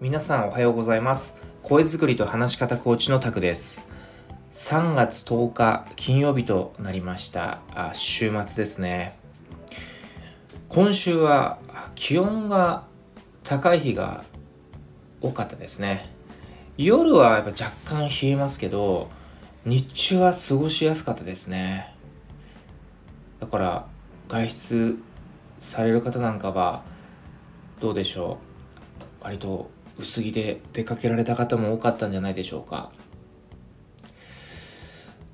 皆さんおはようございます。声作りと話し方コーチのタクです。3月10日金曜日となりました。あ週末ですね。今週は気温が高い日が多かったですね。夜はやっぱ若干冷えますけど日中は過ごしやすかったですね。だから外出される方なんかはどうでしょう？割と薄着で出かけられた方も多かったんじゃないでしょうか。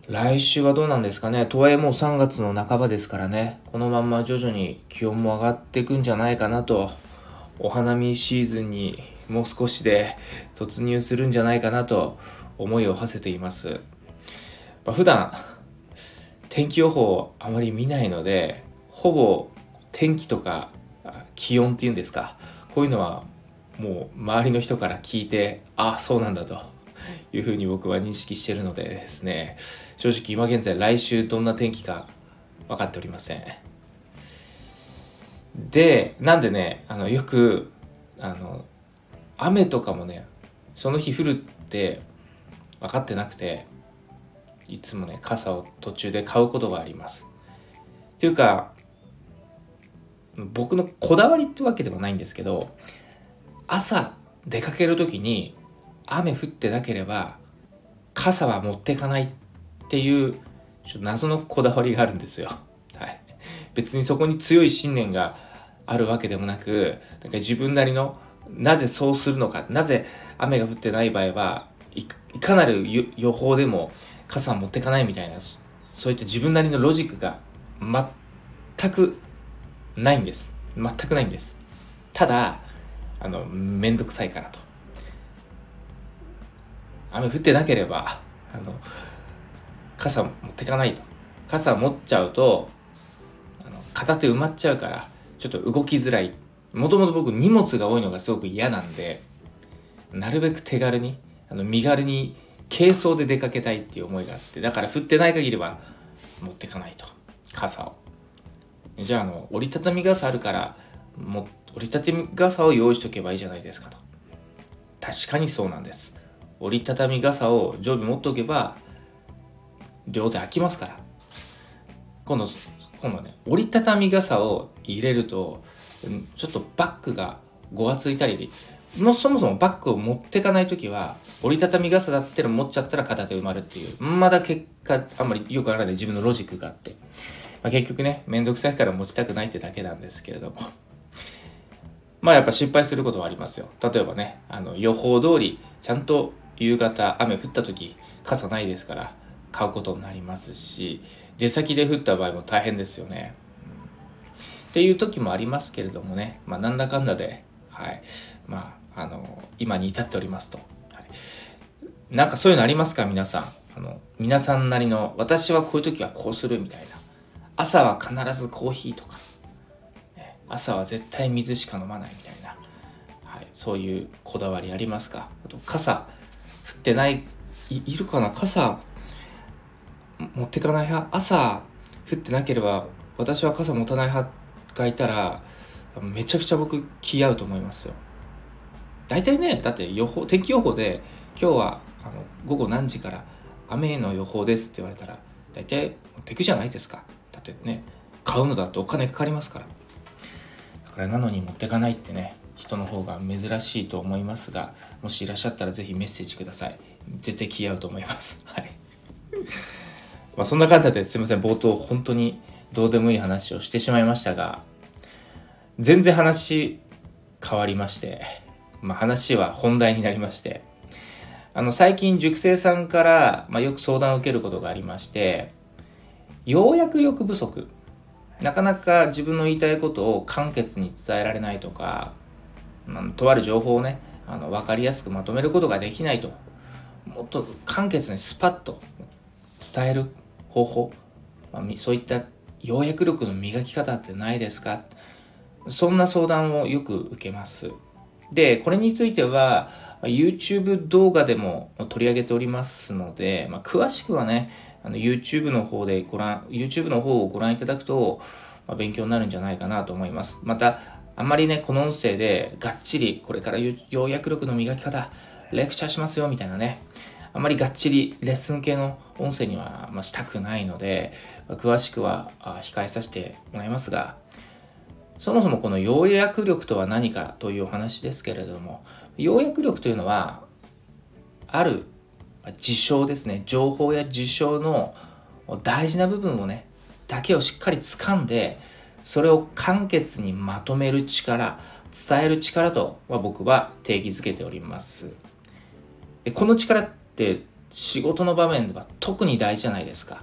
来週はどうなんですかね。とはいえもう3月の半ばですからね。このまんま徐々に気温も上がっていくんじゃないかなと。お花見シーズンにもう少しで突入するんじゃないかなと思いを馳せています、まあ、普段天気予報をあまり見ないのでほぼ天気とか気温っていうんですか。こういうのはもう周りの人から聞いてああそうなんだと。いうふうに僕は認識してるのでですね。正直今現在来週どんな天気か分かっておりません。でなんでねあのよくあの雨とかもねその日降るって分かってなくていつもね傘を途中で買うことがあります。っていうか僕のこだわりってわけでもないんですけど朝出かける時に雨降ってなければ傘は持ってかないっていうちょっと謎のこだわりがあるんですよ。はい、別にそこに強い信念があるわけでもなくなんか自分なりのなぜそうするのかなぜ雨が降ってない場合はいかなる予報でも傘持ってかないみたいなそういった自分なりのロジックが全くないんです。全くないんです。ただ、あの、めんどくさいからと。雨降ってなければ、あの、傘持ってかないと。傘持っちゃうと、あの片手埋まっちゃうから、ちょっと動きづらい。もともと僕荷物が多いのがすごく嫌なんで、なるべく手軽に、あの身軽に軽装で出かけたいっていう思いがあって、だから降ってない限りは持ってかないと。傘を。じゃああの折りたたみ傘あるからも折りたたみ傘を用意しとけばいいじゃないですかと。確かにそうなんです。折りたたみ傘を常備持っておけば両手空きますから。今度今度ね折りたたみ傘を入れるとちょっとバッグがごわついたりもそもそもバッグを持ってかない時は折りたたみ傘だったら持っちゃったら片手埋まるっていう。まだ結果あんまりよくわからない自分のロジックがあって。まあ、結局ね、めんどくさいから持ちたくないってだけなんですけれども。まあやっぱ失敗することはありますよ。例えばね、あの予報通り、ちゃんと夕方雨降った時、傘ないですから買うことになりますし、出先で降った場合も大変ですよね。うん、っていう時もありますけれどもね、まあなんだかんだで、はい、まあ、あの、今に至っておりますと。はい、なんかそういうのありますか？皆さん。あの、皆さんなりの、私はこういう時はこうするみたいな。朝は必ずコーヒーとか、朝は絶対水しか飲まないみたいな、はい、そういうこだわりありますか？あと傘降ってないいるかな？傘持ってかない派？朝降ってなければ私は傘持たない派がいたらめちゃくちゃ僕気合うと思いますよ。大体ねだって予報天気予報で今日はあの午後何時から雨の予報ですって言われたら大体持ってくじゃないですか。だってね買うのだってお金かかりますから。からなのに持ってかないってね人の方が珍しいと思いますがもしいらっしゃったら是非メッセージください。絶対気合うと思います。はい。まあそんな感じですいません。冒頭本当にどうでもいい話をしてしまいましたが全然話変わりましてまあ話は本題になりましてあの最近塾生さんから、まあ、よく相談を受けることがありまして要約力不足なかなか自分の言いたいことを簡潔に伝えられないとか、まあ、とある情報をねあの分かりやすくまとめることができないと。もっと簡潔にスパッと伝える方法、まあ、そういった要約力の磨き方ってないですか？そんな相談をよく受けます。で、これについては YouTube 動画でも取り上げておりますので、まあ、詳しくはね、あの YouTube の方でご覧、YouTube の方をご覧いただくと、まあ、勉強になるんじゃないかなと思います。また、あんまりね、この音声でがっちり、これから要約力の磨き方、レクチャーしますよ、みたいなね。あんまりがっちりレッスン系の音声には、ましたくないので、詳しくは控えさせてもらいますが、そもそもこの要約力とは何かというお話ですけれども、要約力というのは、ある事象ですね、情報や事象の大事な部分をね、だけをしっかり掴んで、それを簡潔にまとめる力、伝える力とは僕は定義づけております。でこの力って仕事の場面では特に大事じゃないですか。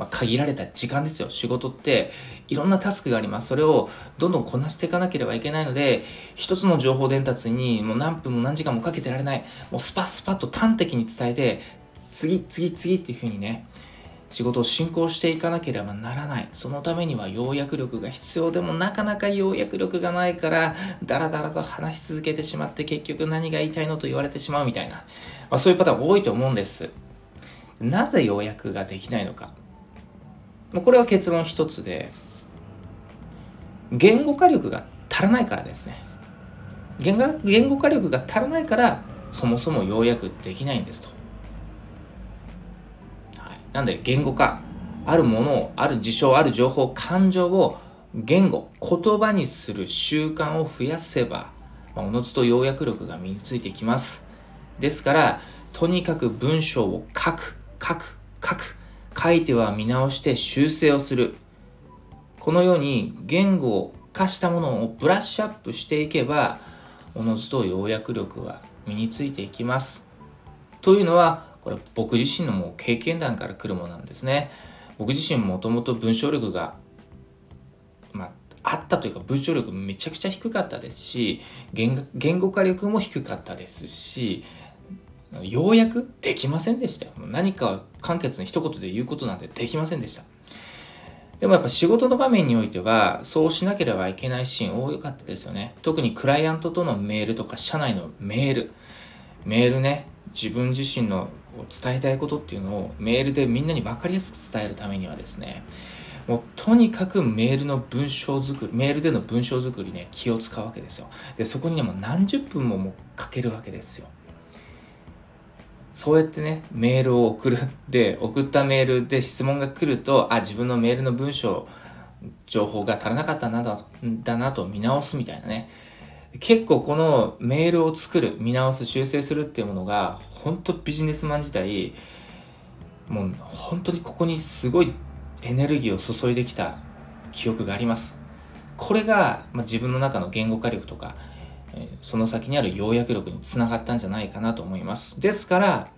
まあ、限られた時間ですよ。仕事っていろんなタスクがあります。それをどんどんこなしていかなければいけないので、一つの情報伝達にもう何分も何時間もかけてられない。もうスパスパッと端的に伝えて、次、次、次っていう風にね、仕事を進行していかなければならない。そのためには要約力が必要でもなかなか要約力がないから、ダラダラと話し続けてしまって結局何が言いたいのと言われてしまうみたいな、まあ、そういうパターン多いと思うんです。なぜ要約ができないのか。これは結論一つで、言語化力が足らないからですね。言語化力が足らないから、そもそも要約できないんですと。はいなんで言語化、あるものを、ある事象、ある情報、感情を言語、言葉にする習慣を増やせば、まあ、おのずと要約力が身についてきます。ですから、とにかく文章を書く、書く、書く、書いては見直して修正をする。このように言語化したものをブラッシュアップしていけば、おのずと要約力は身についていきます。というのは、これ僕自身のもう経験談から来るものなんですね。僕自身もともと文章力が、まあ、あったというか文章力めちゃくちゃ低かったですし言語化力も低かったですしようやくできませんでしたよ。何か簡潔に一言で言うことなんてできませんでした。でもやっぱ仕事の場面においては、そうしなければいけないシーン多かったですよね。特にクライアントとのメールとか、社内のメール。メールね、自分自身のこう伝えたいことっていうのをメールでみんなに分かりやすく伝えるためにはですね、もうとにかくメールの文章作り、メールでの文章作りね、気を使うわけですよ。で、そこにね、もう何十分ももうかけるわけですよ。そうやってね、メールを送る。で、送ったメールで質問が来ると、あ、自分のメールの文章、情報が足らなかったなだだなと見直すみたいなね。結構このメールを作る、見直す、修正するっていうものが、本当ビジネスマン自体、もう本当にここにすごいエネルギーを注いできた記憶があります。これが、まあ、自分の中の言語化力とか、その先にある要約力につながったんじゃないかなと思います。ですから、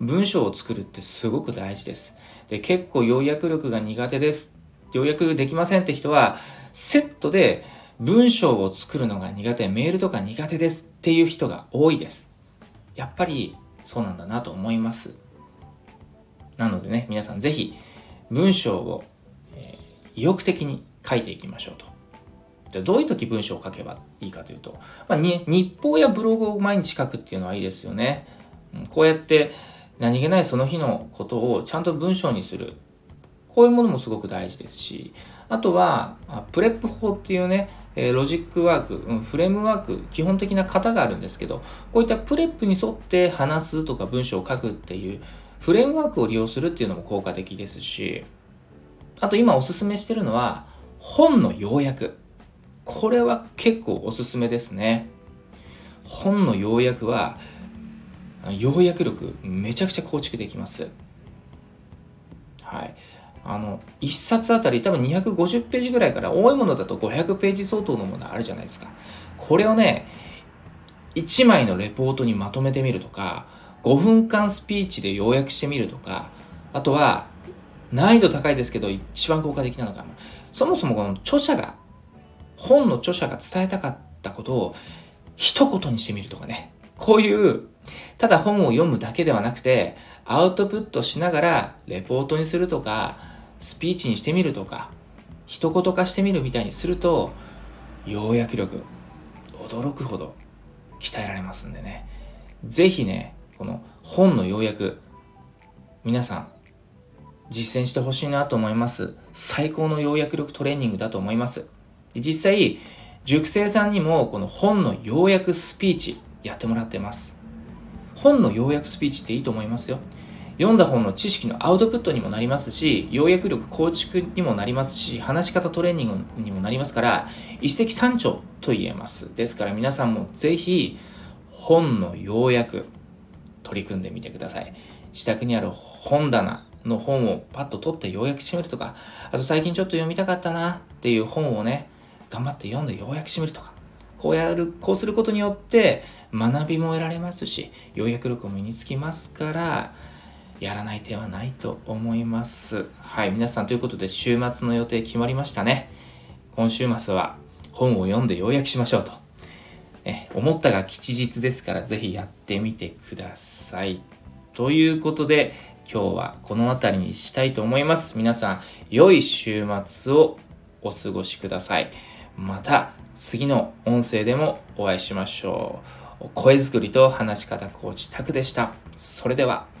文章を作るってすごく大事です。で、結構要約力が苦手です。要約できませんって人は、セットで文章を作るのが苦手、メールとか苦手ですっていう人が多いです。やっぱりそうなんだなと思います。なのでね、皆さんぜひ文章を、え、意欲的に書いていきましょうと。じゃあどういう時文章を書けばいいかというと、まあ、日報やブログを毎日書くっていうのはいいですよね。こうやって何気ないその日のことをちゃんと文章にする。こういうものもすごく大事ですし、あとは、 PREP 法っていうね、えロジックワーク、うん、フレームワーク、基本的な型があるんですけど、こういった PREP に沿って話すとか文章を書くっていうフレームワークを利用するっていうのも効果的ですし、あと今おすすめしてるのは、本の要約。これは結構おすすめですね。本の要約は、要約力めちゃくちゃ構築できます。はい。あの、1冊あたり多分250ページぐらいから多いものだと500ページ相当のものあるじゃないですか。これをね、1枚のレポートにまとめてみるとか、5分間スピーチで要約してみるとか、あとは、難易度高いですけど一番効果的なのが、そもそもこの著者が、本の著者が伝えたかったことを一言にしてみるとかね。こういう、ただ本を読むだけではなくて、アウトプットしながらレポートにするとか、スピーチにしてみるとか、一言化してみるみたいにすると、要約力、驚くほど鍛えられますんでね。ぜひね、この本の要約、皆さん、実践してほしいなと思います。最高の要約力トレーニングだと思います。実際、塾生さんにもこの本の要約スピーチやってもらってます。本の要約スピーチっていいと思いますよ。読んだ本の知識のアウトプットにもなりますし、要約力構築にもなりますし、話し方トレーニングにもなりますから、一石三鳥と言えます。ですから皆さんもぜひ、本の要約、取り組んでみてください。自宅にある本棚の本をパッと取って要約してみるとか、あと最近ちょっと読みたかったなっていう本をね、頑張って読んで要約してみるとか、こうやる、こうすることによって学びも得られますし、要約力も身につきますから、やらない手はないと思います。はい、皆さんということで週末の予定決まりましたね。今週末は本を読んで要約しましょうと。え思ったが吉日ですからぜひやってみてください。ということで今日はこの辺りにしたいと思います。皆さん良い週末をお過ごしください。また次の音声でもお会いしましょう。声作りと話し方コーチタクでした。それでは。